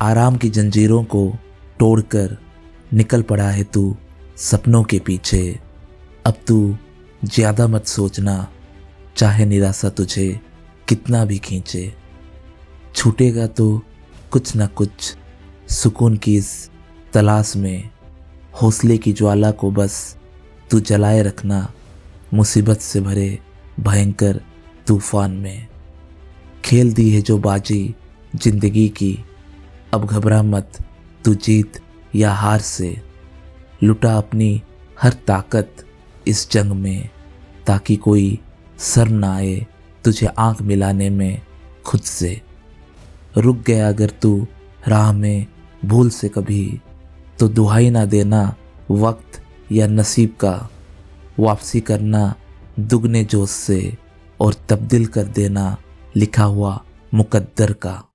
आराम की जंजीरों को तोड़कर निकल पड़ा है तू सपनों के पीछे। अब तू ज़्यादा मत सोचना, चाहे निराशा तुझे कितना भी खींचे। छूटेगा तो कुछ ना कुछ सुकून की इस तलाश में, हौसले की ज्वाला को बस तू जलाए रखना मुसीबत से भरे भयंकर तूफ़ान में। खेल दी है जो बाजी ज़िंदगी की अब घबरा मत, तू जीत या हार से। लुटा अपनी हर ताकत इस जंग में, ताकि कोई सर ना आए तुझे आँख मिलाने में खुद से। रुक गया अगर तू राह में भूल से कभी तो दुहाई ना देना वक्त या नसीब का। वापसी करना दुगने जोश से और तब्दील कर देना लिखा हुआ मुकद्दर का।